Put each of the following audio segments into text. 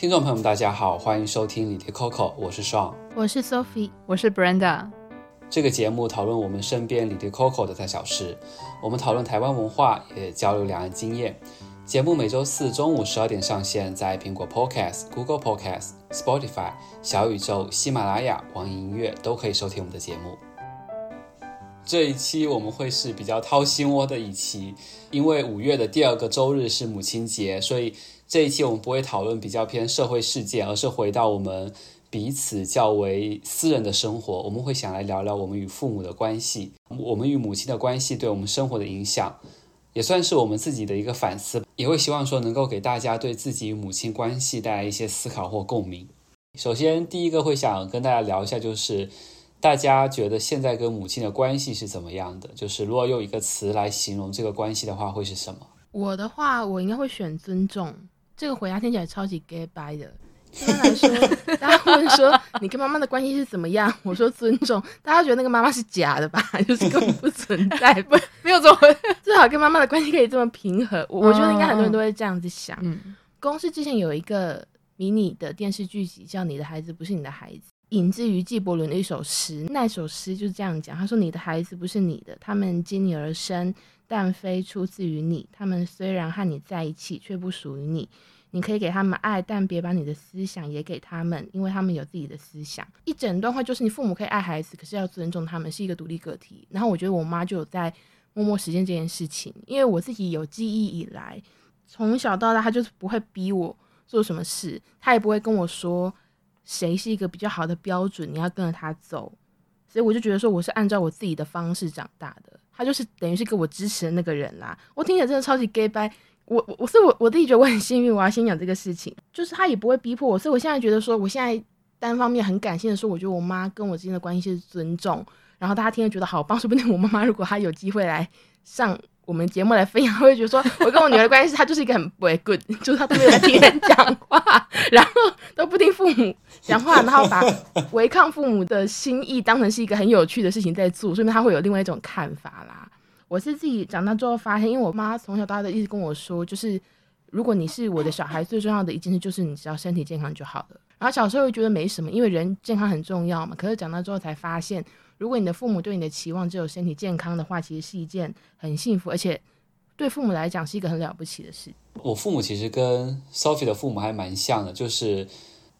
听众朋友们，大家好，欢迎收听《哩哩扣扣》，我是 Sean，我是 Sophie，我是 Brenda。这个节目讨论我们身边哩哩扣扣的大小事，我们讨论台湾文化，也交流两岸经验。节目每周四中午十二点上线，在苹果 Podcast、Google Podcast、Spotify、小宇宙、喜马拉雅、网易音乐都可以收听我们的节目。这一期我们会是比较掏心窝的一期，因为五月的第二个周日是母亲节，所以这一期我们不会讨论比较偏社会事件，而是回到我们彼此较为私人的生活。我们会想来聊聊我们与父母的关系，我们与母亲的关系对我们生活的影响。也算是我们自己的一个反思，也会希望说能够给大家对自己与母亲关系带来一些思考或共鸣。首先，第一个会想跟大家聊一下，就是大家觉得现在跟母亲的关系是怎么样的？就是如果用一个词来形容这个关系的话，会是什么？我的话，我应该会选尊重。这个回答听起来超级 gay bye 的。一般来说，大家问说你跟妈妈的关系是怎么样？我说尊重，大家觉得那个妈妈是假的吧？就是根本不存在，不没有这么最好跟妈妈的关系可以这么平和。我我觉得应该很多人都会这样子想。嗯，公司之前有一个迷你的电视剧集叫《你的孩子不是你的孩子》，引自于纪伯伦的一首诗。那首诗就是这样讲，他说：“你的孩子不是你的，他们经你而生，但非出自于你。他们虽然和你在一起，却不属于你。”你可以给他们爱，但别把你的思想也给他们，因为他们有自己的思想。一整段话就是你父母可以爱孩子，可是要尊重他们，是一个独立个体。然后我觉得我妈就有在默默实践这件事情，因为我自己有记忆以来，从小到大，她就是不会逼我做什么事，她也不会跟我说谁是一个比较好的标准，你要跟着他走。所以我就觉得说，我是按照我自己的方式长大的，他就是等于是给我支持的那个人啦。我听起来真的超级 gay 掰。我我是我我自己觉得我很幸运，我要先讲这个事情，就是他也不会逼迫我，所以我现在觉得说，我现在单方面很感谢的说，我觉得我妈跟我之间的关系是尊重，然后大家听了觉得好棒，说不定我妈妈如果她有机会来上我们节目来分享，会觉得说 我跟我女儿的关系，她就是一个很不 good，就是她都没有在听人讲话，然后都不听父母讲话，然后把违抗父母的心意当成是一个很有趣的事情在做，所以她会有另外一种看法啦。我是自己长大之后发现，因为我妈从小到大都一直跟我说，就是如果你是我的小孩，最重要的一件事就是你只要身体健康就好了。然后小时候会觉得没什么，因为人健康很重要嘛。可是长大之后才发现，如果你的父母对你的期望只有身体健康的话，其实是一件很幸福，而且对父母来讲是一个很了不起的事。我父母其实跟 Sophie 的父母还蛮像的，就是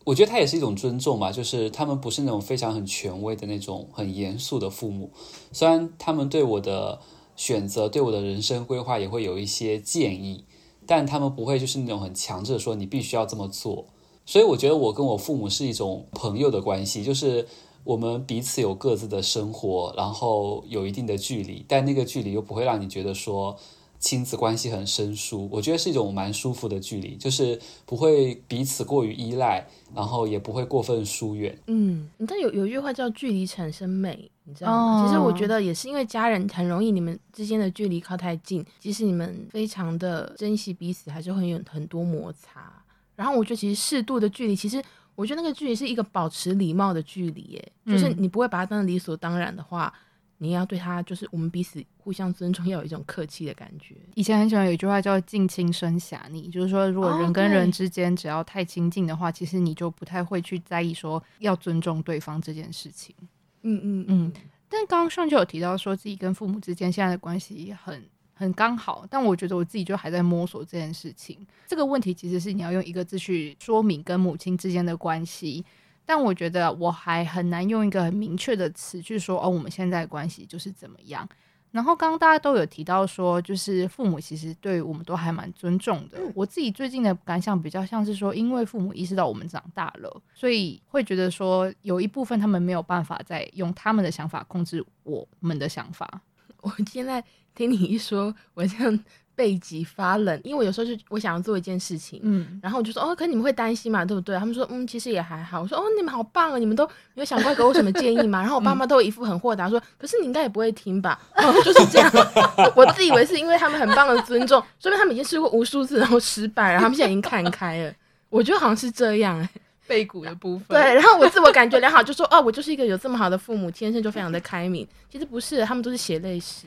我觉得他也是一种尊重嘛，就是他们不是那种非常很权威的那种很严肃的父母，虽然他们对我的。选择对我的人生规划也会有一些建议，但他们不会就是那种很强制的说你必须要这么做。所以我觉得我跟我父母是一种朋友的关系，就是我们彼此有各自的生活，然后有一定的距离，但那个距离又不会让你觉得说。亲子关系很生疏，我觉得是一种蛮舒服的距离，就是不会彼此过于依赖，然后也不会过分疏远。嗯，你知道有有一句话叫“距离产生美”，你知道吗？哦、其实我觉得也是因为家人很容易，你们之间的距离靠太近，即使你们非常的珍惜彼此，还是会有很多摩擦。然后我觉得其实适度的距离，其实我觉得那个距离是一个保持礼貌的距离，耶，就是你不会把它当理所当然的话。你要对他，就是我们彼此互相尊重，要有一种客气的感觉。以前很喜欢有一句话叫“近亲生狎逆”，就是说，如果人跟人之间只要太亲近的话，哦、其实你就不太会去在意说要尊重对方这件事情。嗯嗯嗯。但刚刚上就有提到说自己跟父母之间现在的关系很很刚好，但我觉得我自己就还在摸索这件事情。这个问题其实是你要用一个字去说明跟母亲之间的关系。但我觉得我还很难用一个很明确的词去说哦，我们现在的关系就是怎么样。然后刚刚大家都有提到说，就是父母其实对我们都还蛮尊重的。我自己最近的感想比较像是说，因为父母意识到我们长大了，所以会觉得说有一部分他们没有办法再用他们的想法控制我们的想法。我现在听你一说，我这样。背脊发冷，因为我有时候就我想要做一件事情，嗯，然后我就说哦，可你们会担心嘛，对不对？他们说嗯，其实也还好。我说哦，你们好棒啊，你们都有想过给我什么建议吗？然后我爸妈都有一副很豁达说，可是你应该也不会听吧？就是这样，我自以为是因为他们很棒的尊重，说明他们已经试过无数次然后失败，然后他们现在已经看开了。我觉得好像是这样，背骨的部分。对，然后我自我感觉良好，就说哦，我就是一个有这么好的父母，天生就非常的开明。其实不是，他们都是血泪史。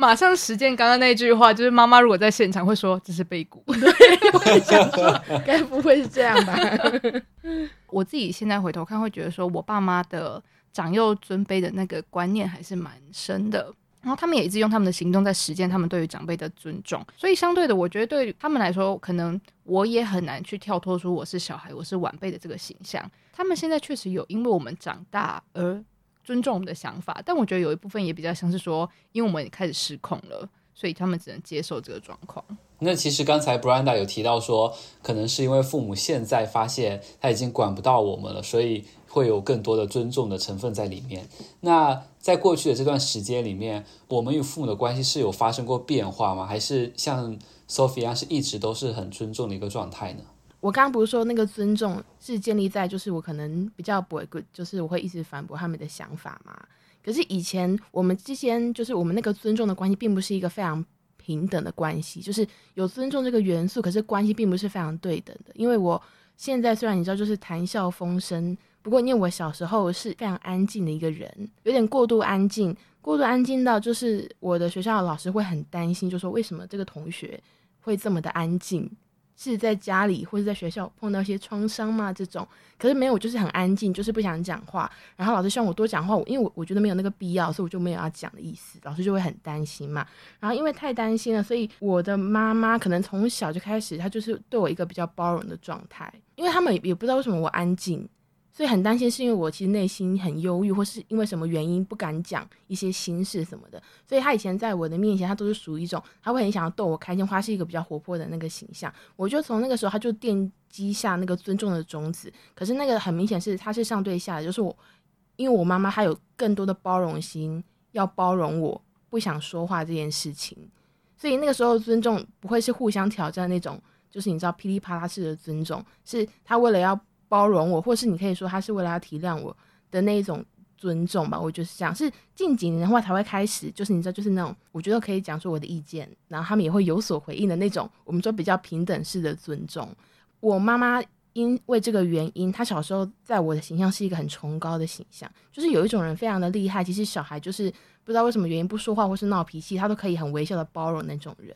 马上实践刚刚那句话，就是妈妈如果在现场会说这是背骨。对，我也想说，该不会是这样吧？我自己现在回头看，会觉得说我爸妈的长幼尊卑的那个观念还是蛮深的。然后他们也一直用他们的行动在实践他们对于长辈的尊重，所以相对的，我觉得对他们来说，可能我也很难去跳脱出我是小孩，我是晚辈的这个形象。他们现在确实有因为我们长大而尊重我们的想法，但我觉得有一部分也比较像是说，因为我们开始失控了，所以他们只能接受这个状况。那其实刚才 Brenda 有提到说，可能是因为父母现在发现他已经管不到我们了，所以会有更多的尊重的成分在里面。那在过去的这段时间里面，我们与父母的关系是有发生过变化吗？还是像 Sophie 一样是一直都是很尊重的一个状态呢？我刚刚不是说那个尊重是建立在就是我可能比较不会就是我会一直反驳他们的想法嘛。可是以前我们之间就是我们那个尊重的关系，并不是一个非常。平等的关系，就是有尊重这个元素，可是关系并不是非常对等的。因为我现在虽然你知道，就是谈笑风生，不过因为我小时候是非常安静的一个人，有点过度安静，过度安静到就是我的学校老师会很担心，就说为什么这个同学会这么的安静。是在家里或者在学校碰到一些创伤嘛？这种可是没有，就是很安静，就是不想讲话。然后老师希望我多讲话，因为我我觉得没有那个必要，所以我就没有要讲的意思。老师就会很担心嘛。然后因为太担心了，所以我的妈妈可能从小就开始，她就是对我一个比较包容的状态，因为他们也不知道为什么我安静。所以很担心，是因为我其实内心很忧郁，或是因为什么原因不敢讲一些心事什么的。所以他以前在我的面前，他都是属于一种他会很想要逗我开心，他是一个比较活泼的那个形象。我就从那个时候，他就奠基下那个尊重的种子。可是那个很明显是他是上对下的，就是我，因为我妈妈她有更多的包容心，要包容我不想说话这件事情。所以那个时候尊重不会是互相挑战那种，就是你知道噼里啪啦式的尊重，是他为了要。包容我，或是你可以说他是为了要体谅我的那一种尊重吧，我就是这样。是近几年的话才会开始，就是你知道，就是那种我觉得可以讲出我的意见，然后他们也会有所回应的那种，我们说比较平等式的尊重。我妈妈因为这个原因，她小时候在我的形象是一个很崇高的形象，就是有一种人非常的厉害，其实小孩就是不知道为什么原因不说话或是闹脾气，他都可以很微笑的包容那种人。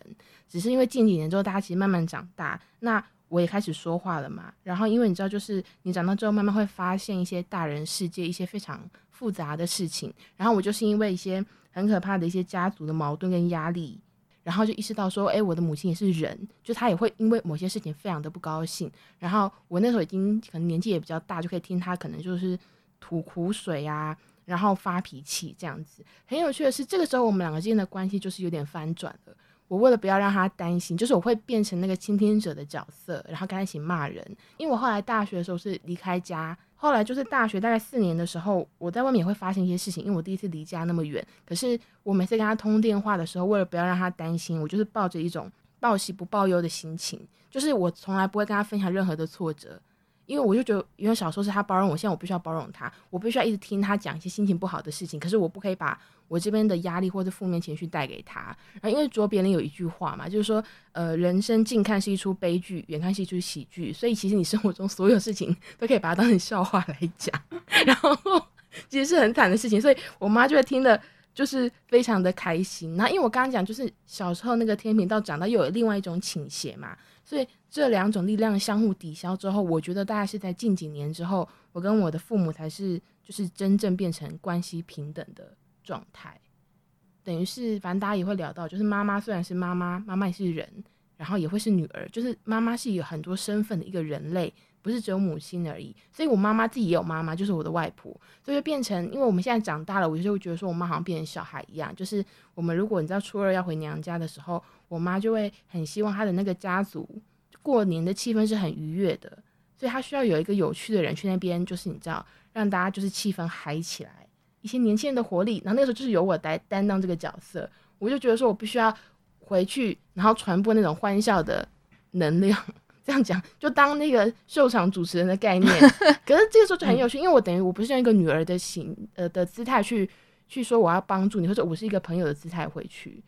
只是因为近几年之后，大家其实慢慢长大，那。我也开始说话了嘛，然后因为你知道，就是你长大之后，慢慢会发现一些大人世界一些非常复杂的事情，然后我就是因为一些很可怕的一些家族的矛盾跟压力，然后就意识到说，诶，我的母亲也是人，就她也会因为某些事情非常的不高兴，然后我那时候已经可能年纪也比较大，就可以听她可能就是吐苦水啊，然后发脾气这样子。很有趣的是，这个时候我们两个之间的关系就是有点翻转了。我为了不要让他担心，就是我会变成那个倾听者的角色，然后跟他一起骂人。因为我后来大学的时候是离开家，后来就是大学大概四年的时候，我在外面也会发生一些事情。因为我第一次离家那么远，可是我每次跟他通电话的时候，为了不要让他担心，我就是抱着一种报喜不报忧的心情，就是我从来不会跟他分享任何的挫折。因为我就觉得，因为小时候是他包容我，现在我必须要包容他，我必须要一直听他讲一些心情不好的事情。可是我不可以把我这边的压力或者负面情绪带给他。然后，因为卓别林有一句话嘛，就是说，呃，人生近看是一出悲剧，远看是一出喜剧。所以，其实你生活中所有事情都可以把它当成笑话来讲。然后，其实是很惨的事情。所以我妈就会听的，就是非常的开心。然后，因为我刚刚讲，就是小时候那个天平到长大又有另外一种倾斜嘛。所以这两种力量相互抵消之后，我觉得大概是在近几年之后，我跟我的父母才是就是真正变成关系平等的状态。等于是，反正大家也会聊到，就是妈妈虽然是妈妈，妈妈也是人，然后也会是女儿，就是妈妈是有很多身份的一个人类，不是只有母亲而已。所以我妈妈自己也有妈妈，就是我的外婆，所以就变成，因为我们现在长大了，我就会觉得说我妈好像变成小孩一样，就是我们如果你知道初二要回娘家的时候。我妈就会很希望她的那个家族过年的气氛是很愉悦的，所以她需要有一个有趣的人去那边，就是你知道，让大家就是气氛嗨起来，一些年轻人的活力。然后那个时候就是由我来担当这个角色，我就觉得说我必须要回去，然后传播那种欢笑的能量。这样讲，就当那个秀场主持人的概念。可是这个时候就很有趣，因为我等于我不是用一个女儿的形呃的姿态去去说我要帮助你，或者我是一个朋友的姿态回去。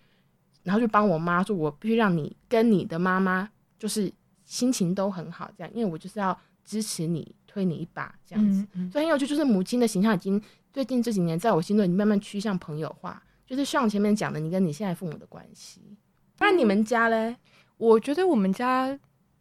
然后就帮我妈说，我必须让你跟你的妈妈就是心情都很好，这样，因为我就是要支持你，推你一把，这样子。嗯嗯、所以很有趣，就是母亲的形象已经最近这几年在我心中已经慢慢趋向朋友化，就是像前面讲的，你跟你现在父母的关系。那你们家嘞？我觉得我们家，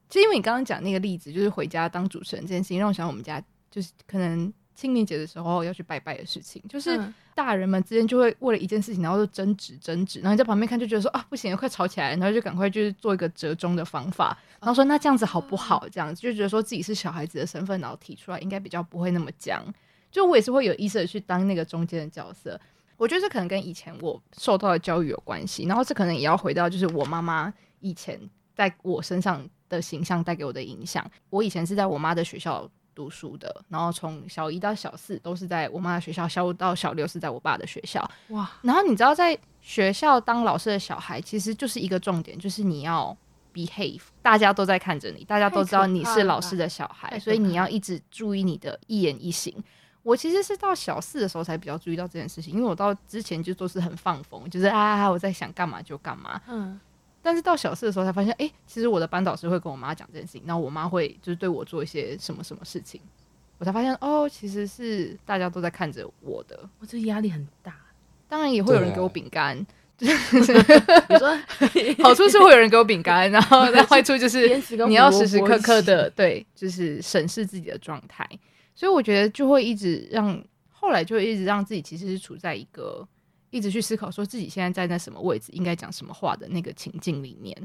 就因为你刚刚讲那个例子，就是回家当主持人这件事情，让我想我们家就是可能清明节的时候要去拜拜的事情，就是大人们之间就会为了一件事情，然后就争执争执，然后你在旁边看就觉得说啊不行，快吵起来，然后就赶快就是做一个折中的方法，然后说那这样子好不好？这样子就觉得说自己是小孩子的身份，然后提出来应该比较不会那么僵。就我也是会有意识的去当那个中间的角色。我觉得这可能跟以前我受到的教育有关系，然后这可能也要回到就是我妈妈以前在我身上的形象带给我的影响。我以前是在我妈的学校读书的，然后从小一到小四都是在我妈的学校，小五到小六是在我爸的学校。哇！然后你知道，在学校当老师的小孩其实就是一个重点，就是你要 behave，大家都在看着你，大家都知道你是老师的小孩，所以你要一直注意你的一言一行。我其实是到小四的时候才比较注意到这件事情，因为我到之前就都是很放风，就是啊，我在想干嘛就干嘛。嗯。但是到小四的时候才发现，哎、欸，其实我的班导师会跟我妈讲这件事情，然后我妈会就是对我做一些什么什么事情，我才发现哦，其实是大家都在看着我的，我这压力很大。当然也会有人给我饼干，就是 你说 好处是会有人给我饼干，然后那 坏处就是你要时时刻刻的对，就是审视自己的状态。所以我觉得就会一直让后来就会一直让自己其实是处在一个一直去思考说自己现在在那什么位置，应该讲什么话的那个情境里面。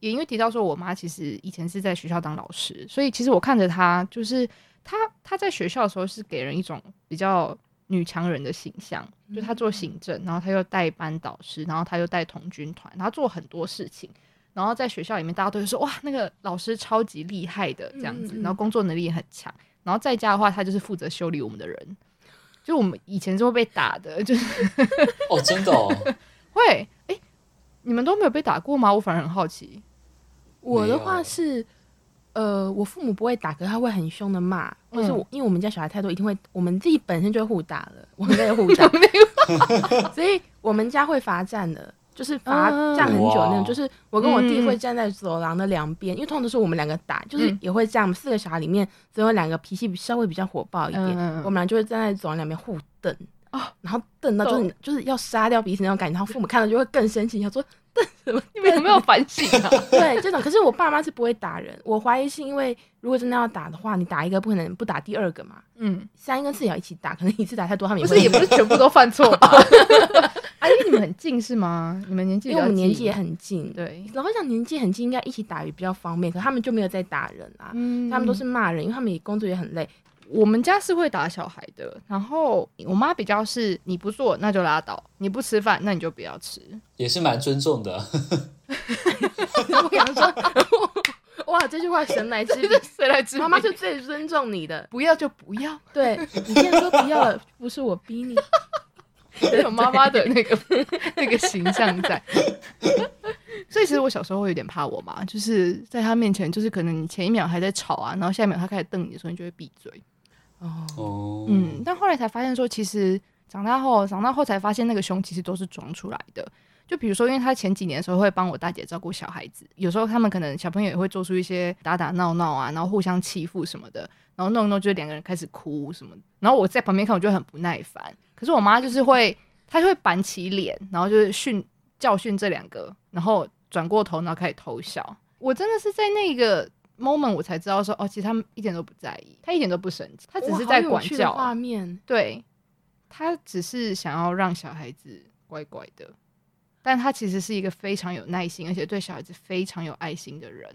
也因为提到说我妈其实以前是在学校当老师，所以其实我看着她，就是她她在学校的时候是给人一种比较女强人的形象，就她做行政，然后她又带班导师，然后她又带童军团，然后做很多事情。然后在学校里面，大家都会说哇，那个老师超级厉害的这样子，然后工作能力也很强。然后在家的话，他就是负责修理我们的人，就我们以前就会被打的，就是哦，真的哦，会哎，你们都没有被打过吗？我反而很好奇。我的话是，呃，我父母不会打，可是他会很凶的骂，或是我，因为我们家小孩太多，一定会，我们自己本身就会互打了，我们也互打，所以我们家会罚站的。就是罚站很久那种，就是我跟我弟会站在走廊的两边，因为通常都是我们两个打，就是也会这样，四个小孩里面只有两个脾气稍微比较火爆一点，我们俩就会站在走廊两边互瞪啊，然后瞪到就是就是要杀掉彼此那种感觉，然后父母看到就会更生气，要说瞪什么？你们有没有反省啊？对，这种可是我爸妈是不会打人，我怀疑是因为如果真的要打的话，你打一个不可能不打第二个嘛，嗯，三跟四也要一起打，可能一次打太多，他们也不是也不是 全部都犯错吧？阿姨，你们很近是吗？你们年纪，因为我们年纪也很近。对，然后讲，年纪很近，应该一起打也比较方便。可他们就没有在打人啊，嗯、他们都是骂人，因为他们也工作也很累。我们家是会打小孩的，然后我妈比较是，你不做那就拉倒，你不吃饭那你就不要吃，也是蛮尊重的。我想说，哇，这句话神来之笔，谁来之笔？妈妈是最尊重你的，不要就不要。对，你现在说不要了，不是我逼你。有妈妈的那个 那个形象在，所以其实我小时候会有点怕我妈，就是在她面前，就是可能你前一秒还在吵啊，然后下一秒她开始瞪你的时候，你就会闭嘴。哦，嗯，但后来才发现说，其实长大后，长大后才发现那个凶其实都是装出来的。就比如说，因为他前几年的时候会帮我大姐照顾小孩子，有时候他们可能小朋友也会做出一些打打闹闹啊，然后互相欺负什么的，然后弄弄就两个人开始哭什么，然后我在旁边看，我就很不耐烦。可是我妈就是会，她就会板起脸，然后就是训教训这两个，然后转过头，然后开始偷笑。我真的是在那个 moment 我才知道说，哦，其实他们一点都不在意，他一点都不生气，他只是在管教。画面，对，他只是想要让小孩子乖乖的。但他其实是一个非常有耐心，而且对小孩子非常有爱心的人。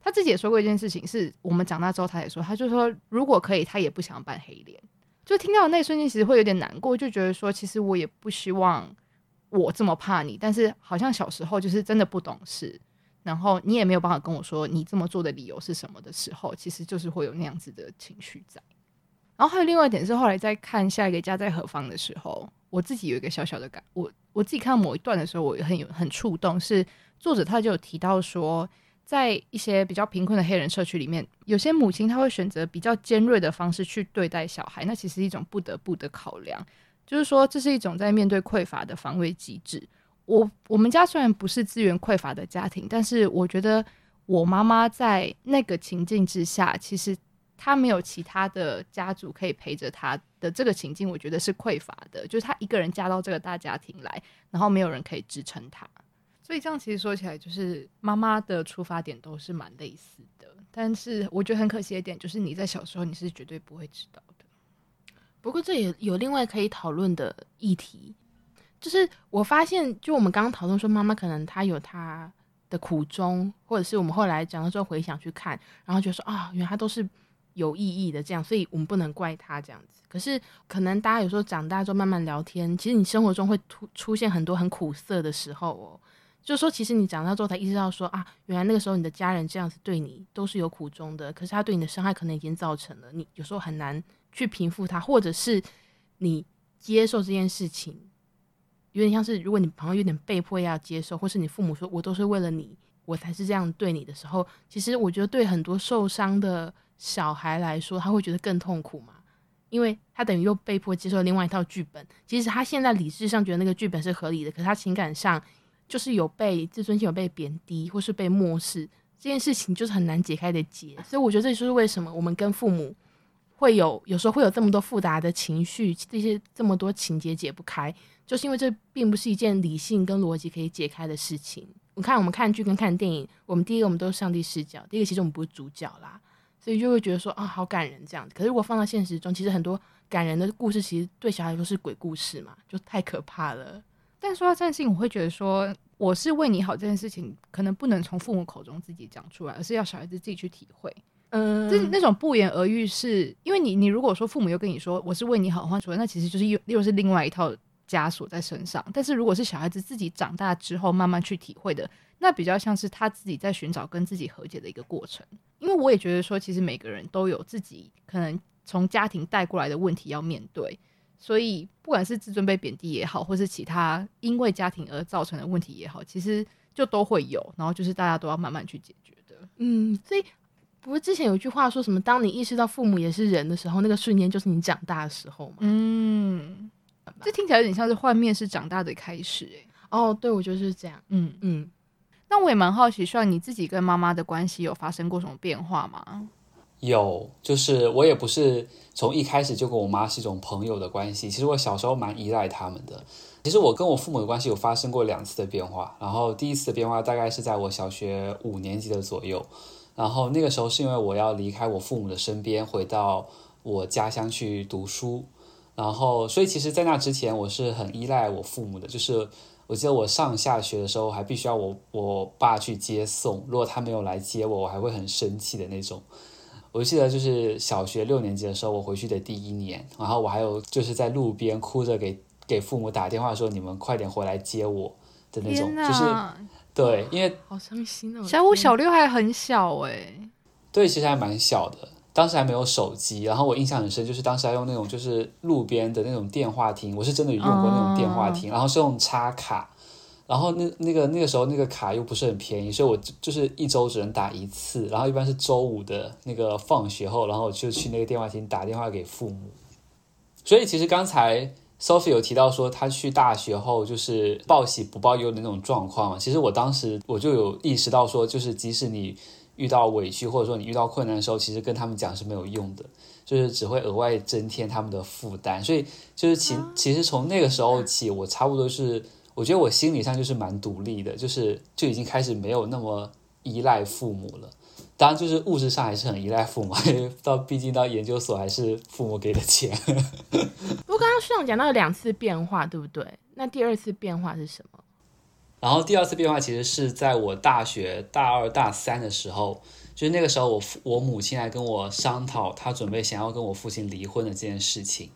他自己也说过一件事情，是我们长大之后，他也说，他就说如果可以，他也不想扮黑脸。就听到那一瞬间，其实会有点难过，就觉得说，其实我也不希望我这么怕你，但是好像小时候就是真的不懂事，然后你也没有办法跟我说你这么做的理由是什么的时候，其实就是会有那样子的情绪在。然后还有另外一点是，后来在看下一个家在何方的时候，我自己有一个小小的感，我。我自己看到某一段的时候，我很有很触动。是作者他就有提到说，在一些比较贫困的黑人社区里面，有些母亲她会选择比较尖锐的方式去对待小孩，那其实是一种不得不的考量。就是说，这是一种在面对匮乏的防卫机制。我我们家虽然不是资源匮乏的家庭，但是我觉得我妈妈在那个情境之下，其实她没有其他的家族可以陪着她的这个情境，我觉得是匮乏的。就是她一个人嫁到这个大家庭来，然后没有人可以支撑她。所以这样其实说起来，就是妈妈的出发点都是蛮类似的。但是我觉得很可惜的一点，就是你在小时候你是绝对不会知道的。不过这也有另外可以讨论的议题，就是我发现，就我们刚刚讨论说，妈妈可能她有她的苦衷，或者是我们后来讲到之后回想去看，然后就说啊，原来她都是。有意义的这样，所以我们不能怪她这样子。可是可能大家有时候长大之后慢慢聊天，其实你生活中会突出现很多很苦涩的时候哦。就是说，其实你长大之后才意识到说啊，原来那个时候你的家人这样子对你都是有苦衷的。可是他对你的伤害可能已经造成了，你有时候很难去平复他，或者是你接受这件事情，有点像是如果你朋友有点被迫要接受，或是你父母说我都是为了你，我才是这样对你的时候，其实我觉得对很多受伤的。小孩来说，他会觉得更痛苦嘛？因为他等于又被迫接受了另外一套剧本。其实他现在理智上觉得那个剧本是合理的，可是他情感上就是有被自尊心有被贬低，或是被漠视，这件事情就是很难解开的结。所以我觉得这就是为什么我们跟父母会有有时候会有这么多复杂的情绪，这些这么多情节解不开，就是因为这并不是一件理性跟逻辑可以解开的事情。我看我们看剧跟看电影，我们第一个我们都是上帝视角，第一个其实我们不是主角啦。所以就会觉得说啊，好感人这样子。可是如果放到现实中，其实很多感人的故事，其实对小孩来说是鬼故事嘛，就太可怕了。但说到这件事情，我会觉得说，我是为你好这件事情，可能不能从父母口中自己讲出来，而是要小孩子自己去体会。嗯，就是那种不言而喻是，是因为你，你如果说父母又跟你说我是为你好的话，说那其实就是又又是另外一套枷锁在身上。但是如果是小孩子自己长大之后慢慢去体会的。那比较像是他自己在寻找跟自己和解的一个过程，因为我也觉得说，其实每个人都有自己可能从家庭带过来的问题要面对，所以不管是自尊被贬低也好，或是其他因为家庭而造成的问题也好，其实就都会有，然后就是大家都要慢慢去解决的。嗯，所以不是之前有句话说什么，当你意识到父母也是人的时候，那个瞬间就是你长大的时候嘛。嗯，这听起来有点像是换面是长大的开始，欸，哎，哦，对，我就是这样。嗯嗯。那我也蛮好奇，说你自己跟妈妈的关系有发生过什么变化吗？有，就是我也不是从一开始就跟我妈是一种朋友的关系。其实我小时候蛮依赖他们的。其实我跟我父母的关系有发生过两次的变化。然后第一次的变化大概是在我小学五年级的左右。然后那个时候是因为我要离开我父母的身边，回到我家乡去读书。然后所以其实，在那之前我是很依赖我父母的，就是。我记得我上下学的时候还必须要我我爸去接送，如果他没有来接我，我还会很生气的那种。我记得就是小学六年级的时候，我回去的第一年，然后我还有就是在路边哭着给给父母打电话说，你们快点回来接我的那种，就是对，因为好伤心哦。小五小六还很小哎，对，其实还蛮小的。当时还没有手机，然后我印象很深，就是当时还用那种就是路边的那种电话亭，我是真的用过那种电话亭，然后是用插卡，然后那那个那个时候那个卡又不是很便宜，所以我就是一周只能打一次，然后一般是周五的那个放学后，然后我就去那个电话亭打电话给父母。所以其实刚才 Sophie 有提到说她去大学后就是报喜不报忧的那种状况，其实我当时我就有意识到说，就是即使你。遇到委屈或者说你遇到困难的时候，其实跟他们讲是没有用的，就是只会额外增添他们的负担。所以就是其其实从那个时候起，我差不多是我觉得我心理上就是蛮独立的，就是就已经开始没有那么依赖父母了。当然就是物质上还是很依赖父母，因 为到毕竟到研究所还是父母给的钱。不过刚刚学长讲到有两次变化，对不对？那第二次变化是什么？然后第二次变化其实是在我大学大二大三的时候，就是那个时候我父我母亲来跟我商讨，她准备想要跟我父亲离婚的这件事情，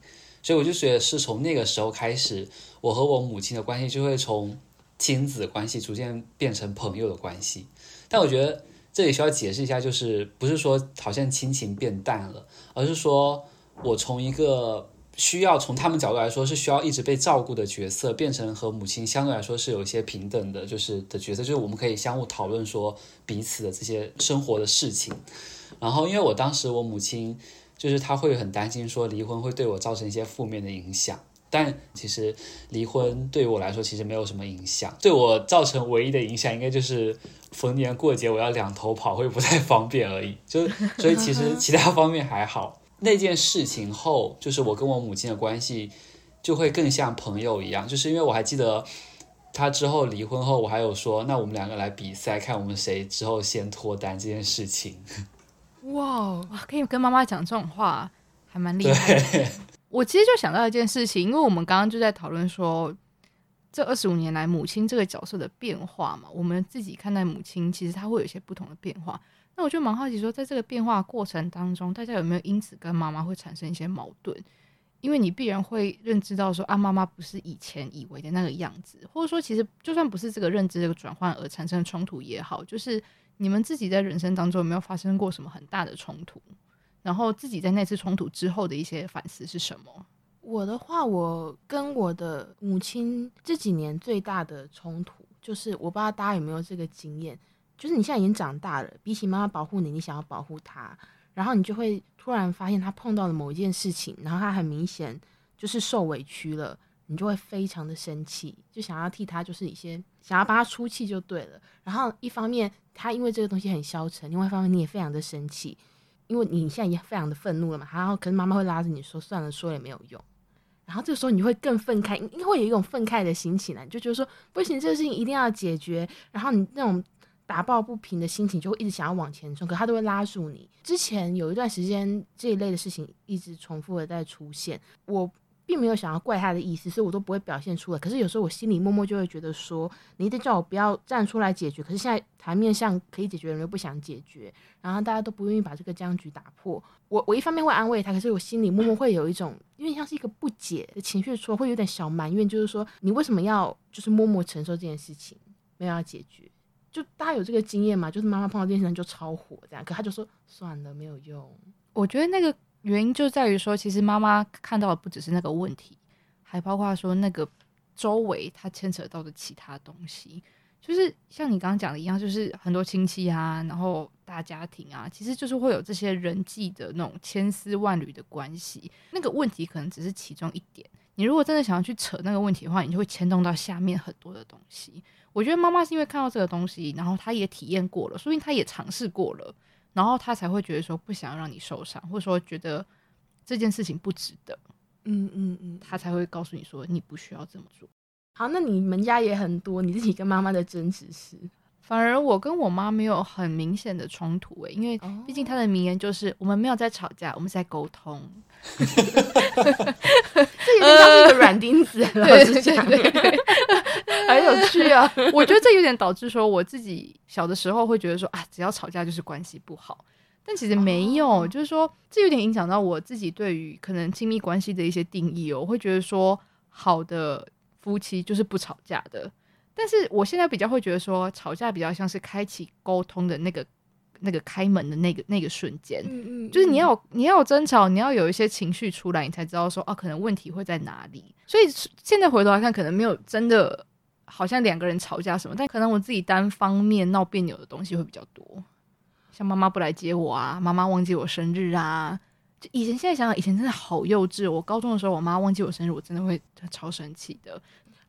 所以我就觉得是从那个时候开始，我和我母亲的关系就会从亲子关系逐渐变成朋友的关系。但我觉得这里需要解释一下，就是不是说好像亲情变淡了，而是说我从一个。需要从他们角度来说是需要一直被照顾的角色，变成和母亲相对来说是有一些平等的，就是的角色，就是我们可以相互讨论说彼此的这些生活的事情。然后，因为我当时我母亲就是她会很担心说离婚会对我造成一些负面的影响，但其实离婚对于我来说其实没有什么影响，对我造成唯一的影响应该就是逢年过节我要两头跑会不太方便而已。就所以其实其他方面还好。那件事情后，就是我跟我母亲的关系就会更像朋友一样，就是因为我还记得他之后离婚后，我还有说，那我们两个来比赛，看我们谁之后先脱单这件事情。哇，可以跟妈妈讲这种话，还蛮厉害的。我其实就想到一件事情，因为我们刚刚就在讨论说，这二十五年来母亲这个角色的变化嘛，我们自己看待母亲，其实她会有一些不同的变化。那我就蛮好奇说，在这个变化过程当中，大家有没有因此跟妈妈会产生一些矛盾？因为你必然会认知到说，啊，妈妈不是以前以为的那个样子，或者说，其实就算不是这个认知这个转换而产生的冲突也好，就是你们自己在人生当中有没有发生过什么很大的冲突？然后自己在那次冲突之后的一些反思是什么？我的话，我跟我的母亲这几年最大的冲突，就是我不知道大家有没有这个经验。就是你现在已经长大了，比起妈妈保护你，你想要保护她，然后你就会突然发现她碰到了某一件事情，然后她很明显就是受委屈了，你就会非常的生气，就想要替她就是一些想要帮她出气就对了。然后一方面她因为这个东西很消沉，另外一方面你也非常的生气，因为你现在已经非常的愤怒了嘛。然后可是妈妈会拉着你说算了，说也没有用。然后这个时候你会更愤慨，你会有一种愤慨的心情呢，就觉得说不行，这个事情一定要解决。然后你那种。打抱不平的心情就会一直想要往前冲，可他都会拉住你。之前有一段时间，这一类的事情一直重复的在出现，我并没有想要怪他的意思，所以我都不会表现出来。可是有时候我心里默默就会觉得说，你一直叫我不要站出来解决，可是现在台面上可以解决的人又不想解决，然后大家都不愿意把这个僵局打破。我我一方面会安慰他，可是我心里默默会有一种有点像是一个不解的情绪，说会有点小埋怨，就是说你为什么要就是默默承受这件事情，没有要解决。就大家有这个经验嘛？就是妈妈碰到这件事情就超火这样，可他就说算了，没有用。我觉得那个原因就在于说，其实妈妈看到的不只是那个问题，还包括说那个周围他牵扯到的其他东西。就是像你刚刚讲的一样，就是很多亲戚啊，然后大家庭啊，其实就是会有这些人际的那种千丝万缕的关系。那个问题可能只是其中一点。你如果真的想要去扯那个问题的话，你就会牵动到下面很多的东西。我觉得妈妈是因为看到这个东西，然后她也体验过了，所以她也尝试过了，然后他才会觉得说不想要让你受伤，或者说觉得这件事情不值得，嗯嗯嗯，他才会告诉你说你不需要这么做。好，那你们家也很多，你自己跟妈妈的争执是？反而我跟我妈没有很明显的冲突诶、欸，因为毕竟她的名言就是我们没有在吵架，我们是在沟通。这有点像是一个软钉子，老实讲，很 有趣啊。我觉得这有点导致说，我自己小的时候会觉得说啊，只要吵架就是关系不好，但其实没有，哦、就是说这有点影响到我自己对于可能亲密关系的一些定义哦。我会觉得说，好的夫妻就是不吵架的。但是我现在比较会觉得说，吵架比较像是开启沟通的那个、那个开门的那个那个瞬间，嗯嗯，就是你要你要争吵，你要有一些情绪出来，你才知道说，哦，可能问题会在哪里。所以现在回头来看，可能没有真的好像两个人吵架什么，但可能我自己单方面闹别扭的东西会比较多，像妈妈不来接我啊，妈妈忘记我生日啊，就以前现在想想，以前真的好幼稚。我高中的时候，我妈忘记我生日，我真的会超生气的。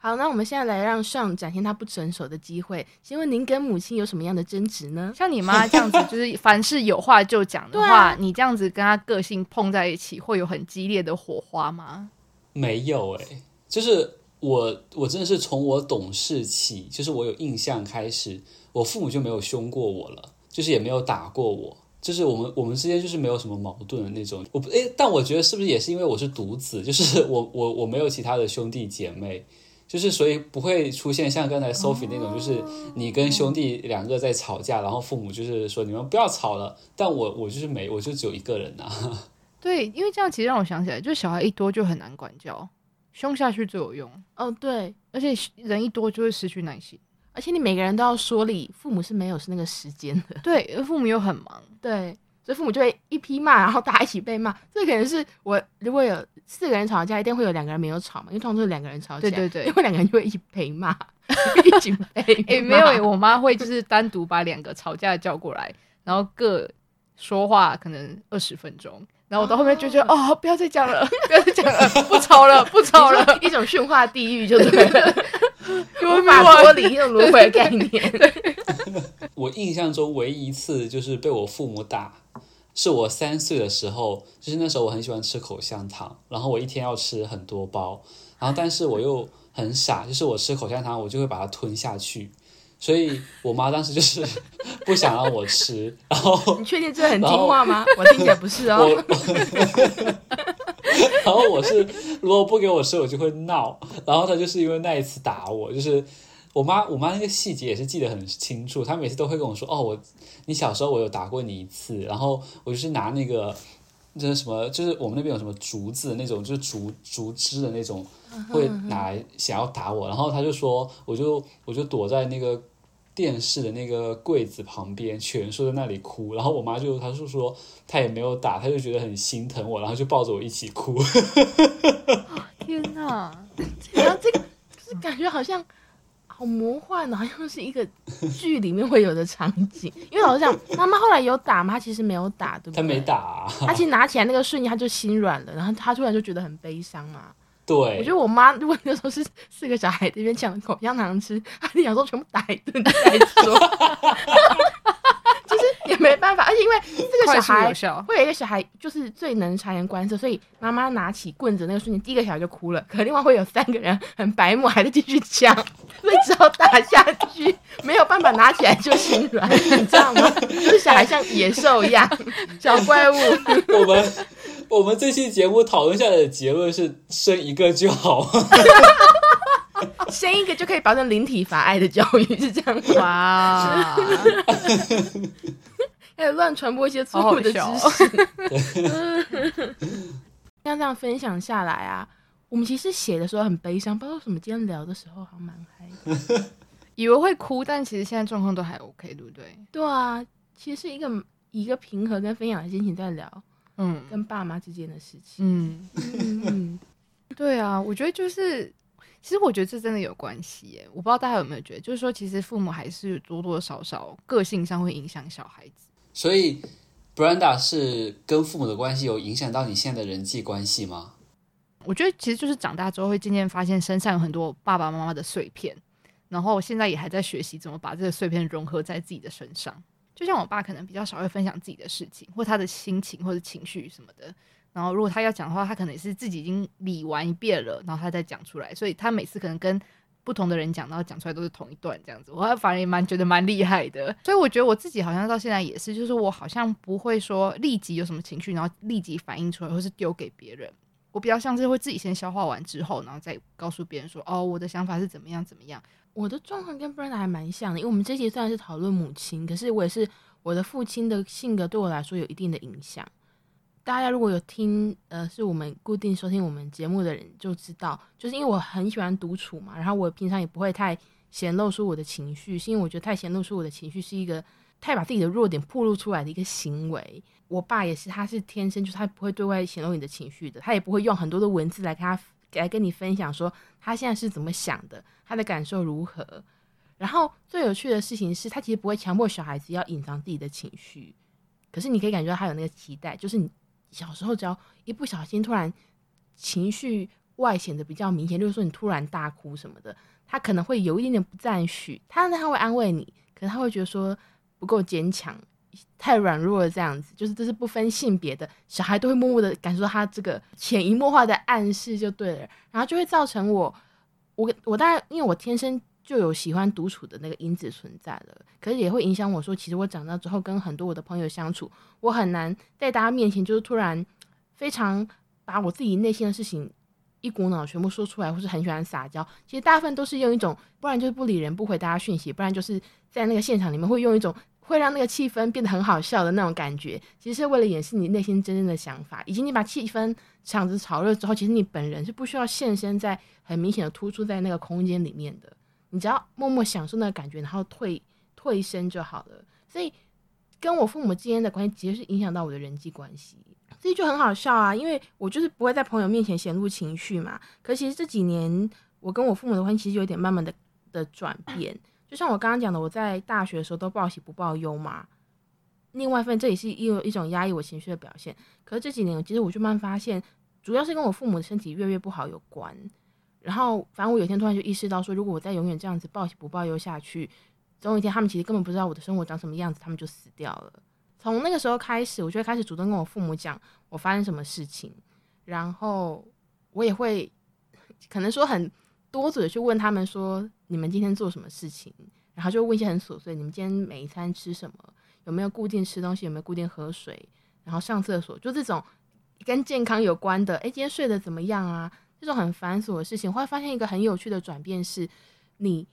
好，那我们现在来让上展现他不成熟的机会。请问您跟母亲有什么样的争执呢？像你妈这样子，就是凡事有话就讲的话，啊、你这样子跟她个性碰在一起，会有很激烈的火花吗？没有诶、欸，就是我，我真的是从我懂事起，就是我有印象开始，我父母就没有凶过我了，就是也没有打过我，就是我们我们之间就是没有什么矛盾的那种。我诶、欸，但我觉得是不是也是因为我是独子，就是我我我没有其他的兄弟姐妹。就是所以不会出现像刚才 Sophie 那种，就是你跟兄弟两个在吵架，然后父母就是说你们不要吵了，但我我就是没，我就只有一个人呐、啊。对，因为这样其实让我想起来，就是小孩一多就很难管教，凶下去最有用。哦，对，而且人一多就会失去耐心，而且你每个人都要说理，父母是没有是那个时间的。对，父母又很忙，对。所以父母就会一批骂，然后大家一起被骂。这可能是我如果有四个人吵架，一定会有两个人没有吵嘛，因为通常都是两个人吵架。对对对，因为两个人就会一起被骂，一起被。诶、欸，没有，我妈会就是单独把两个吵架叫过来，然后各说话可能二十分钟，然后我到后面就觉得，哦，不要再讲了，不要再讲了，不吵了，不吵了，一种驯化地狱就对了，无法脱离一种轮回概念。我印象中唯一一次就是被我父母打，是我三岁的时候，就是那时候我很喜欢吃口香糖，然后我一天要吃很多包，然后但是我又很傻，就是我吃口香糖我就会把它吞下去。所以我妈当时就是 不想让我吃，然后 你确定这很听话吗？我听起来不是哦。然后我是如果不给我吃，我就会闹。然后她就是因为那一次打我，就是我妈，我妈那个细节也是记得很清楚。她每次都会跟我说：“哦，我你小时候我有打过你一次。”然后我就是拿那个就是什么，就是我们那边有什么竹子的那种，就是竹竹枝的那种。会拿来想要打我，然后他就说，我就我就躲在那个电视的那个柜子旁边，蜷缩在那里哭。然后我妈就，她就说她也没有打，她就觉得很心疼我，然后就抱着我一起哭。天哪，然后这个就是感觉好像好魔幻的，好像是一个剧里面会有的场景。因为老实讲，妈妈后来有打吗？她其实没有打，对不对？她没打啊，她其实拿起来那个瞬间，她就心软了，然后她突然就觉得很悲伤嘛。对，我觉得我妈如果那时候是四个小孩这边抢口香糖吃，她就想说全部打一顿再说，就是也没办法，而且因为这个小孩会有一个小孩就是最能察言观色，所以妈妈拿起棍子那个瞬间，第一个小孩就哭了，可另外会有三个人很白目，还在继续抢，所以只好打下去，没有办法拿起来就心软，你知道吗？就是小孩像野兽一样，小怪物。我们。我们这期节目讨论下来的结论是生一个就好，生一个就可以保证零体法爱的教育，是这样哇？还有乱传播一些错误的知识。像这样分享下来啊，我们其实写的时候很悲伤，不知道为什么今天聊的时候还蛮嗨的，以为会哭，但其实现在状况都还 OK，对不对？对啊，其实是一个一个平和跟分享的心情在聊。嗯，跟爸妈之间的事情。嗯嗯，对啊，我觉得就是，其实我觉得这真的有关系耶。我不知道大家有没有觉得，就是说，其实父母还是多多少少个性上会影响小孩子。所以，Brenda 是跟父母的关系有影响到你现在的人际关系吗？我觉得其实就是长大之后会渐渐发现身上有很多爸爸妈妈的碎片，然后现在也还在学习怎么把这个碎片融合在自己的身上。就像我爸可能比较少会分享自己的事情，或他的心情或者情绪什么的。然后如果他要讲的话，他可能也是自己已经理完一遍了，然后他再讲出来。所以他每次可能跟不同的人讲，然后讲出来都是同一段这样子。我反而也蛮觉得蛮厉害的。所以我觉得我自己好像到现在也是，就是我好像不会说立即有什么情绪，然后立即反应出来，或是丢给别人。我比较像是会自己先消化完之后，然后再告诉别人说：“哦，我的想法是怎么样怎么样。”我的状况跟 Brenda 还蛮像的，因为我们这集虽然是讨论母亲，可是我也是我的父亲的性格对我来说有一定的影响。大家如果有听，呃，是我们固定收听我们节目的人就知道，就是因为我很喜欢独处嘛，然后我平常也不会太显露出我的情绪，是因为我觉得太显露出我的情绪是一个太把自己的弱点暴露出来的一个行为。我爸也是，他是天生就是他不会对外显露你的情绪的，他也不会用很多的文字来跟他。来跟你分享说他现在是怎么想的，他的感受如何。然后最有趣的事情是他其实不会强迫小孩子要隐藏自己的情绪，可是你可以感觉到他有那个期待，就是你小时候只要一不小心突然情绪外显得比较明显，就是说你突然大哭什么的，他可能会有一点点不赞许，他他会安慰你，可是他会觉得说不够坚强。太软弱了，这样子就是这是不分性别的小孩都会默默的感受到他这个潜移默化的暗示就对了，然后就会造成我，我我当然因为我天生就有喜欢独处的那个因子存在了，可是也会影响我说，其实我长大之后跟很多我的朋友相处，我很难在大家面前就是突然非常把我自己内心的事情一股脑全部说出来，或是很喜欢撒娇。其实大部分都是用一种，不然就是不理人，不回大家讯息，不然就是在那个现场里面会用一种。会让那个气氛变得很好笑的那种感觉，其实是为了掩饰你内心真正的想法，以及你把气氛场子炒热之后，其实你本人是不需要现身在很明显的突出在那个空间里面的，你只要默默享受那个感觉，然后退退身就好了。所以跟我父母之间的关系，其实是影响到我的人际关系，所以就很好笑啊，因为我就是不会在朋友面前显露情绪嘛。可其实这几年我跟我父母的关系其实有点慢慢的的转变。就像我刚刚讲的，我在大学的时候都报喜不报忧嘛。另外一份这也是一一种压抑我情绪的表现。可是这几年，其实我就慢慢发现，主要是跟我父母的身体越来越不好有关。然后，反正我有一天突然就意识到说，如果我再永远这样子报喜不报忧下去，总有一天他们其实根本不知道我的生活长什么样子，他们就死掉了。从那个时候开始，我就会开始主动跟我父母讲我发生什么事情，然后我也会可能说很多嘴去问他们说，你们今天做什么事情，然后就问一些很琐碎，你们今天每一餐吃什么，有没有固定吃东西，有没有固定喝水，然后上厕所，就这种跟健康有关的，诶，今天睡得怎么样啊？这种很繁琐的事情，后来发现一个很有趣的转变是，你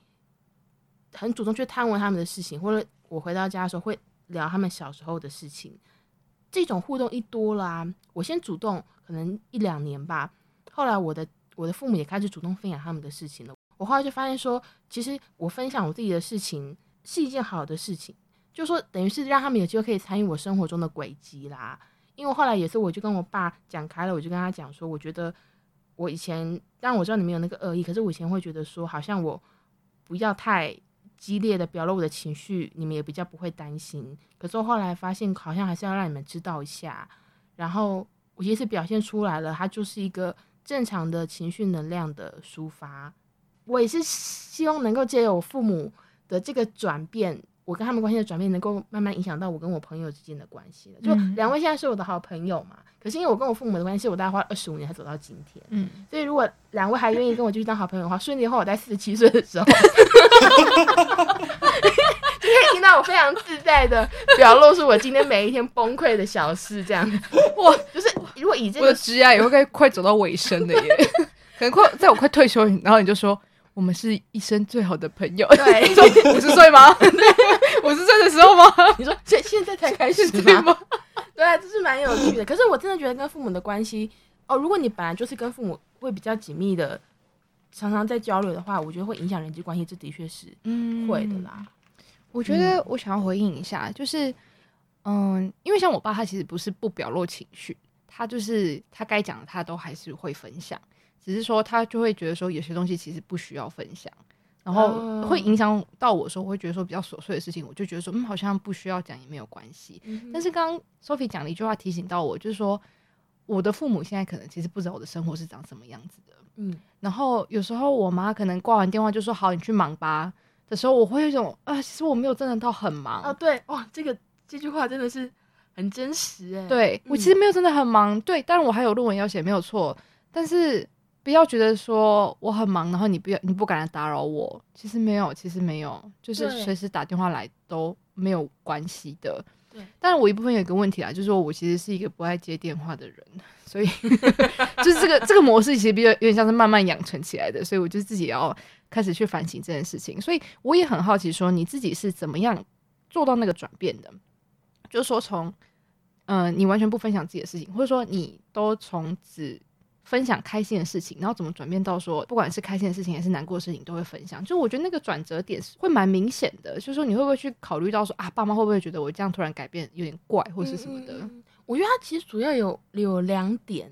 很主动去探问他们的事情，或者我回到家的时候会聊他们小时候的事情。这种互动一多啦、啊，我先主动可能一两年吧，后来我的我的父母也开始主动分享他们的事情了。我后来就发现说，其实我分享我自己的事情是一件好的事情，就说等于是让他们有机会可以参与我生活中的轨迹啦。因为后来也是，我就跟我爸讲开了，我就跟他讲说，我觉得。我以前当然我知道你们有那个恶意，可是我以前会觉得说，好像我不要太激烈的表露我的情绪，你们也比较不会担心。可是我后来发现，好像还是要让你们知道一下。然后我其实表现出来了，它就是一个正常的情绪能量的抒发。我也是希望能够借由我父母的这个转变。我跟他们关系的转变，能够慢慢影响到我跟我朋友之间的关系了。就两位现在是我的好朋友嘛，可是因为我跟我父母的关系，我大概花了二十五年才走到今天。嗯，所以如果两位还愿意跟我继续当好朋友的话，顺利的话，我在四十七岁的时候，就可以听到我非常自在的表露出我今天每一天崩溃的小事，这样子。哇，就是如果以这个，我的职涯也会快快走到尾声的耶，可能快在我快退休，然后你就说。我们是一生最好的朋友。对，五十岁吗？对，五十岁的时候吗？你说现现在才开始吗？吗 对啊，这是蛮有趣的。可是我真的觉得跟父母的关系哦，如果你本来就是跟父母会比较紧密的，常常在交流的话，我觉得会影响人际关系，这的确是嗯会的啦。我觉得我想要回应一下，就是嗯，因为像我爸，他其实不是不表露情绪，他就是他该讲的，他都还是会分享。只是说他就会觉得说有些东西其实不需要分享，然后会影响到我说，我会觉得说比较琐碎的事情，我就觉得说嗯，好像不需要讲也没有关系。嗯、但是刚刚 Sophie 讲了一句话提醒到我，就是说我的父母现在可能其实不知道我的生活是长什么样子的。嗯，然后有时候我妈可能挂完电话就说好，你去忙吧的时候，我会有一种啊，其实我没有真的到很忙啊。对，哇，这个这句话真的是很真实哎。对，我其实没有真的很忙，对，当然我还有论文要写，没有错，但是。不要觉得说我很忙，然后你不要你不敢来打扰我。其实没有，其实没有，就是随时打电话来都没有关系的。对，但是我一部分有一个问题啊，就是说我其实是一个不爱接电话的人，所以 就是这个这个模式其实比较有点像是慢慢养成起来的，所以我就自己要开始去反省这件事情。所以我也很好奇，说你自己是怎么样做到那个转变的？就是说从嗯、呃，你完全不分享自己的事情，或者说你都从此。分享开心的事情，然后怎么转变到说，不管是开心的事情还是难过的事情，都会分享。就我觉得那个转折点是会蛮明显的，就是说你会不会去考虑到说啊，爸妈会不会觉得我这样突然改变有点怪，或是什么的？我觉得它其实主要有有两点，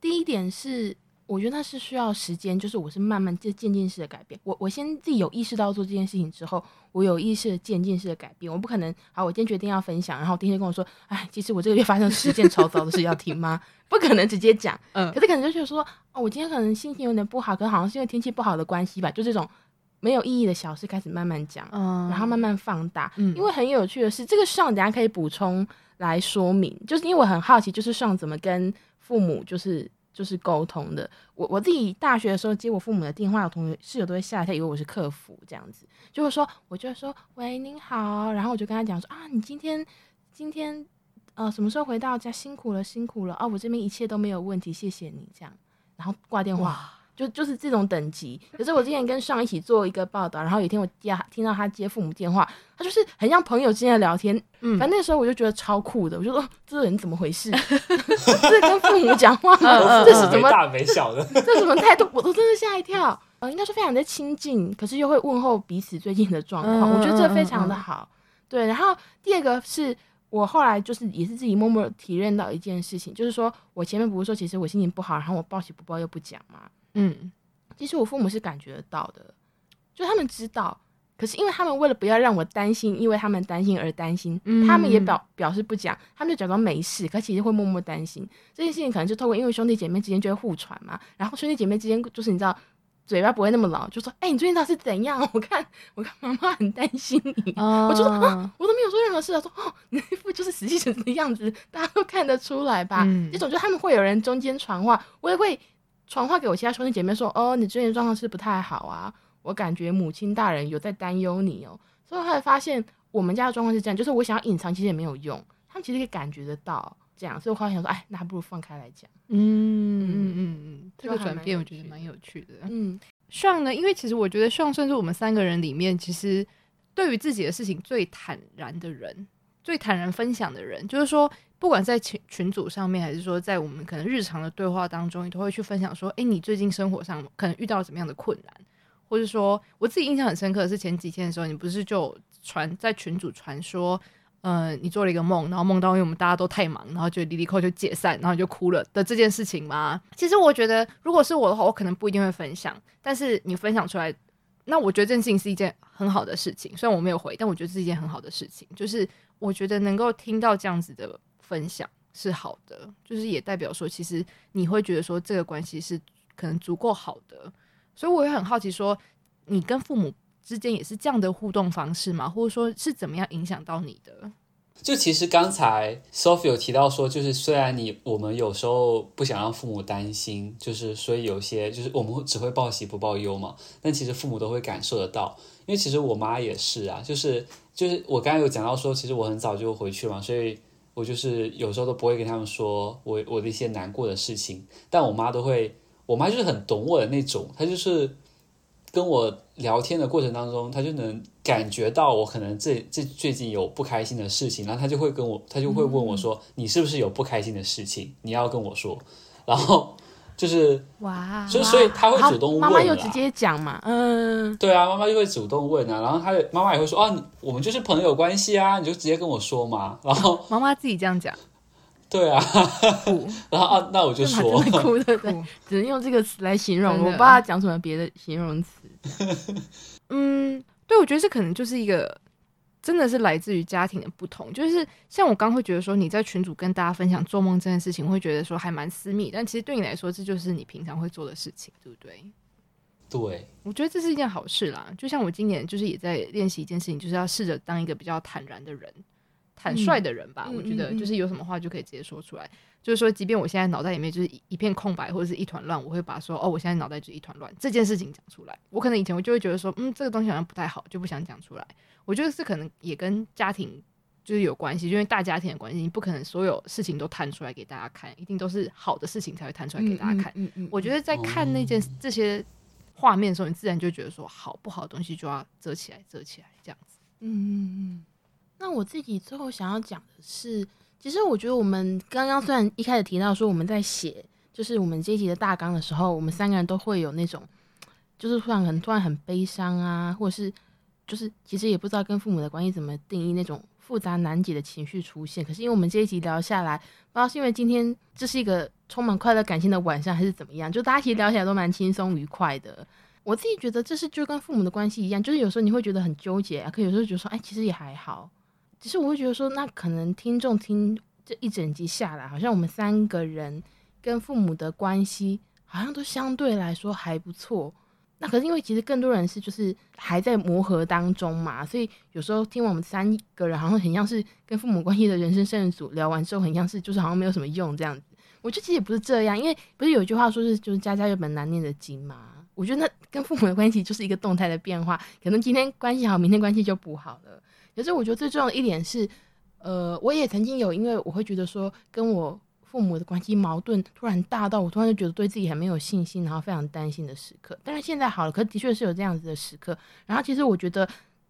第一点是。我觉得那是需要时间，就是我是慢慢就渐进式的改变。我我先自己有意识到做这件事情之后，我有意识的渐进式的改变。我不可能，好，我今天决定要分享，然后第一天跟我说，哎，其实我这个月发生十件超糟的事，要听吗？不可能直接讲。嗯，可是可能就是说，哦，我今天可能心情有点不好，可能好像是因为天气不好的关系吧，就这种没有意义的小事开始慢慢讲，嗯，然后慢慢放大。嗯，因为很有趣的是，这个上等下可以补充来说明，就是因为我很好奇，就是上怎么跟父母就是。就是沟通的，我我自己大学的时候接我父母的电话，我同学室友都会吓一跳，以为我是客服这样子，就会说，我就说喂，您好，然后我就跟他讲说啊，你今天今天呃什么时候回到家？辛苦了，辛苦了。啊，我这边一切都没有问题，谢谢你。这样，然后挂电话。就就是这种等级，可是我之前跟上一起做一个报道，然后有一天我接听到他接父母电话，他就是很像朋友之间的聊天，嗯，反正那时候我就觉得超酷的，我就说这个人怎么回事？这跟父母讲话，这是怎么大没小的？这什么态度？我都真的吓一跳。呃，应该说非常的亲近，可是又会问候彼此最近的状况，我觉得这非常的好。对，然后第二个是我后来就是也是自己默默体认到一件事情，就是说我前面不是说其实我心情不好，然后我报喜不报忧不讲嘛。嗯，其实我父母是感觉得到的，就他们知道，可是因为他们为了不要让我担心，因为他们担心而担心，嗯、他们也表表示不讲，他们就假装没事，可其实会默默担心这件事情。可能就透过因为兄弟姐妹之间就会互传嘛，然后兄弟姐妹之间就是你知道嘴巴不会那么老，就说哎、欸，你最近到底是怎样？我看我看妈妈很担心你，哦、我就说啊，我都没有说任何事啊，说哦，你那副就是死气沉沉的样子，大家都看得出来吧？嗯、这种就他们会有人中间传话，我也会传话给我其他兄弟姐妹说，哦，你最近状况是不太好啊。我感觉母亲大人有在担忧你哦，所以后来发现我们家的状况是这样，就是我想要隐藏，其实也没有用，他们其实可以感觉得到这样，所以我后来想说，哎，那还不如放开来讲。嗯嗯嗯嗯，这个转变我觉得蛮有趣的。嗯，Sean 呢，因为其实我觉得 Sean 算是我们三个人里面，其实对于自己的事情最坦然的人，最坦然分享的人，就是说，不管在群群组上面，还是说在我们可能日常的对话当中，你都会去分享说，哎，你最近生活上可能遇到什么样的困难。或者说，我自己印象很深刻的是前几天的时候，你不是就传在群组传说，呃，你做了一个梦，然后梦到因为我们大家都太忙，然后就离离扣就解散，然后你就哭了的这件事情吗？其实我觉得，如果是我的话，我可能不一定会分享。但是你分享出来，那我觉得这件事情是一件很好的事情。虽然我没有回，但我觉得是一件很好的事情。就是我觉得能够听到这样子的分享是好的，就是也代表说，其实你会觉得说这个关系是可能足够好的。所以我也很好奇，说你跟父母之间也是这样的互动方式吗？或者说是怎么样影响到你的？就其实刚才 Sophie 有提到说，就是虽然你我们有时候不想让父母担心，就是所以有些就是我们只会报喜不报忧嘛，但其实父母都会感受得到。因为其实我妈也是啊，就是就是我刚才有讲到说，其实我很早就回去嘛，所以我就是有时候都不会跟他们说我我的一些难过的事情，但我妈都会。我妈就是很懂我的那种，她就是跟我聊天的过程当中，她就能感觉到我可能这这最近有不开心的事情，然后她就会跟我，她就会问我说：“嗯、你是不是有不开心的事情？你要跟我说。”然后就是哇，所以所以他会主动问，妈妈又直接讲嘛，嗯，对啊，妈妈就会主动问啊，然后她妈妈也会说：“啊，我们就是朋友关系啊，你就直接跟我说嘛。”然后妈妈自己这样讲。对啊，然后啊，那我就说，哭的，对，只能用这个词来形容，我不知道他讲什么别的形容词。嗯，对，我觉得这可能就是一个，真的是来自于家庭的不同。就是像我刚会觉得说，你在群组跟大家分享做梦这件事情，会觉得说还蛮私密，但其实对你来说，这就是你平常会做的事情，对不对？对，我觉得这是一件好事啦。就像我今年就是也在练习一件事情，就是要试着当一个比较坦然的人。坦率的人吧，嗯、我觉得就是有什么话就可以直接说出来。嗯嗯嗯、就是说，即便我现在脑袋里面就是一片空白或者是一团乱，我会把说哦，我现在脑袋就一团乱这件事情讲出来。我可能以前我就会觉得说，嗯，这个东西好像不太好，就不想讲出来。我觉得是可能也跟家庭就是有关系，因为大家庭的关系，你不可能所有事情都摊出来给大家看，一定都是好的事情才会摊出来给大家看。嗯嗯嗯嗯、我觉得在看那件、哦、这些画面的时候，你自然就觉得说，好不好的东西就要遮起来，遮起来这样子。嗯嗯嗯。那我自己最后想要讲的是，其实我觉得我们刚刚虽然一开始提到说我们在写，就是我们这一集的大纲的时候，我们三个人都会有那种，就是突然很突然很悲伤啊，或者是就是其实也不知道跟父母的关系怎么定义那种复杂难解的情绪出现。可是因为我们这一集聊下来，不知道是因为今天这是一个充满快乐感情的晚上，还是怎么样，就大家其实聊起来都蛮轻松愉快的。我自己觉得这是就跟父母的关系一样，就是有时候你会觉得很纠结啊，可有时候觉得说，哎，其实也还好。只是我会觉得说，那可能听众听这一整集下来，好像我们三个人跟父母的关系好像都相对来说还不错。那可是因为其实更多人是就是还在磨合当中嘛，所以有时候听完我们三个人好像很像是跟父母关系的人生胜负组聊完之后，很像是就是好像没有什么用这样子。我觉得其实也不是这样，因为不是有一句话说是就是家家有本难念的经嘛。我觉得那跟父母的关系就是一个动态的变化，可能今天关系好，明天关系就不好了。可是我觉得最重要的一点是，呃，我也曾经有，因为我会觉得说，跟我父母的关系矛盾突然大到我突然就觉得对自己很没有信心，然后非常担心的时刻。但是现在好了，可的确是有这样子的时刻。然后其实我觉得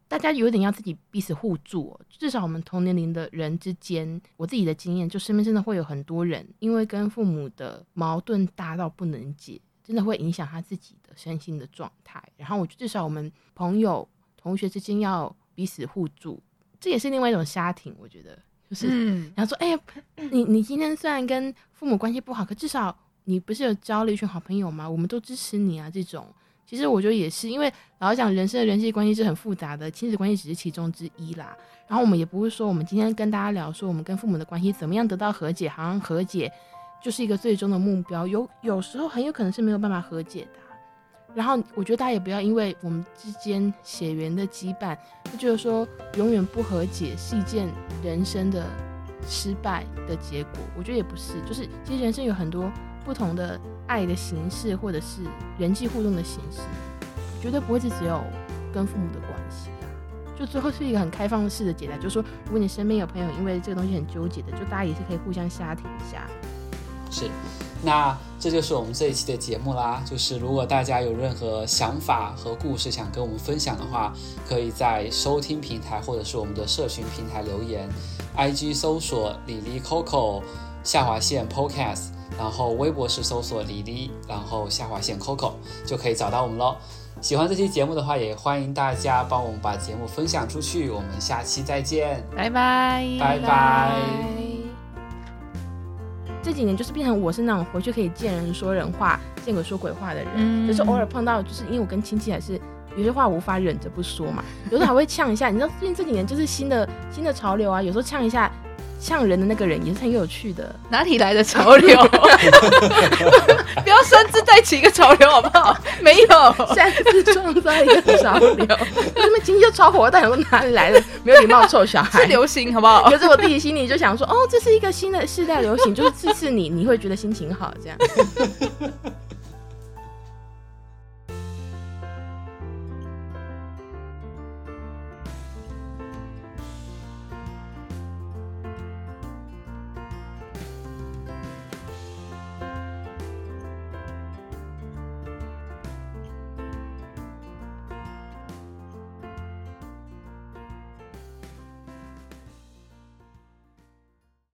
大家有点要自己彼此互助，至少我们同年龄的人之间，我自己的经验就身边真的会有很多人，因为跟父母的矛盾大到不能解，真的会影响他自己的身心的状态。然后我觉得至少我们朋友同学之间要。彼此互助，这也是另外一种家庭。我觉得就是，嗯、然后说，哎呀，你你今天虽然跟父母关系不好，可至少你不是有交了一群好朋友吗？我们都支持你啊，这种其实我觉得也是，因为老实讲，人生的人际关系是很复杂的，亲子关系只是其中之一啦。然后我们也不会说，我们今天跟大家聊说，我们跟父母的关系怎么样得到和解，好像和解就是一个最终的目标。有有时候很有可能是没有办法和解的。然后我觉得大家也不要因为我们之间血缘的羁绊，就觉得说永远不和解是一件人生的失败的结果。我觉得也不是，就是其实人生有很多不同的爱的形式，或者是人际互动的形式，绝对不会是只有跟父母的关系。就最后是一个很开放式的解答，就是说，如果你身边有朋友因为这个东西很纠结的，就大家也是可以互相瞎听一下。是，那这就是我们这一期的节目啦。就是如果大家有任何想法和故事想跟我们分享的话，可以在收听平台或者是我们的社群平台留言，IG 搜索李李 Coco 下划线 Podcast，然后微博是搜索李李，然后下划线 Coco 就可以找到我们喽。喜欢这期节目的话，也欢迎大家帮我们把节目分享出去。我们下期再见，拜拜，拜拜。这几年就是变成我是那种回去可以见人说人话，见鬼说鬼话的人。嗯，就是偶尔碰到，就是因为我跟亲戚还是有些话无法忍着不说嘛，有时候还会呛一下。你知道最近这几年就是新的新的潮流啊，有时候呛一下。呛人的那个人也是很有趣的，哪里来的潮流？不要擅自带起一个潮流好不好？没有，擅自创造一个潮流。他们今天就超火，但想说哪里来的没有礼貌臭小孩？是流行好不好？可是我自己心里就想说，哦，这是一个新的世代流行，就是次次你你会觉得心情好这样。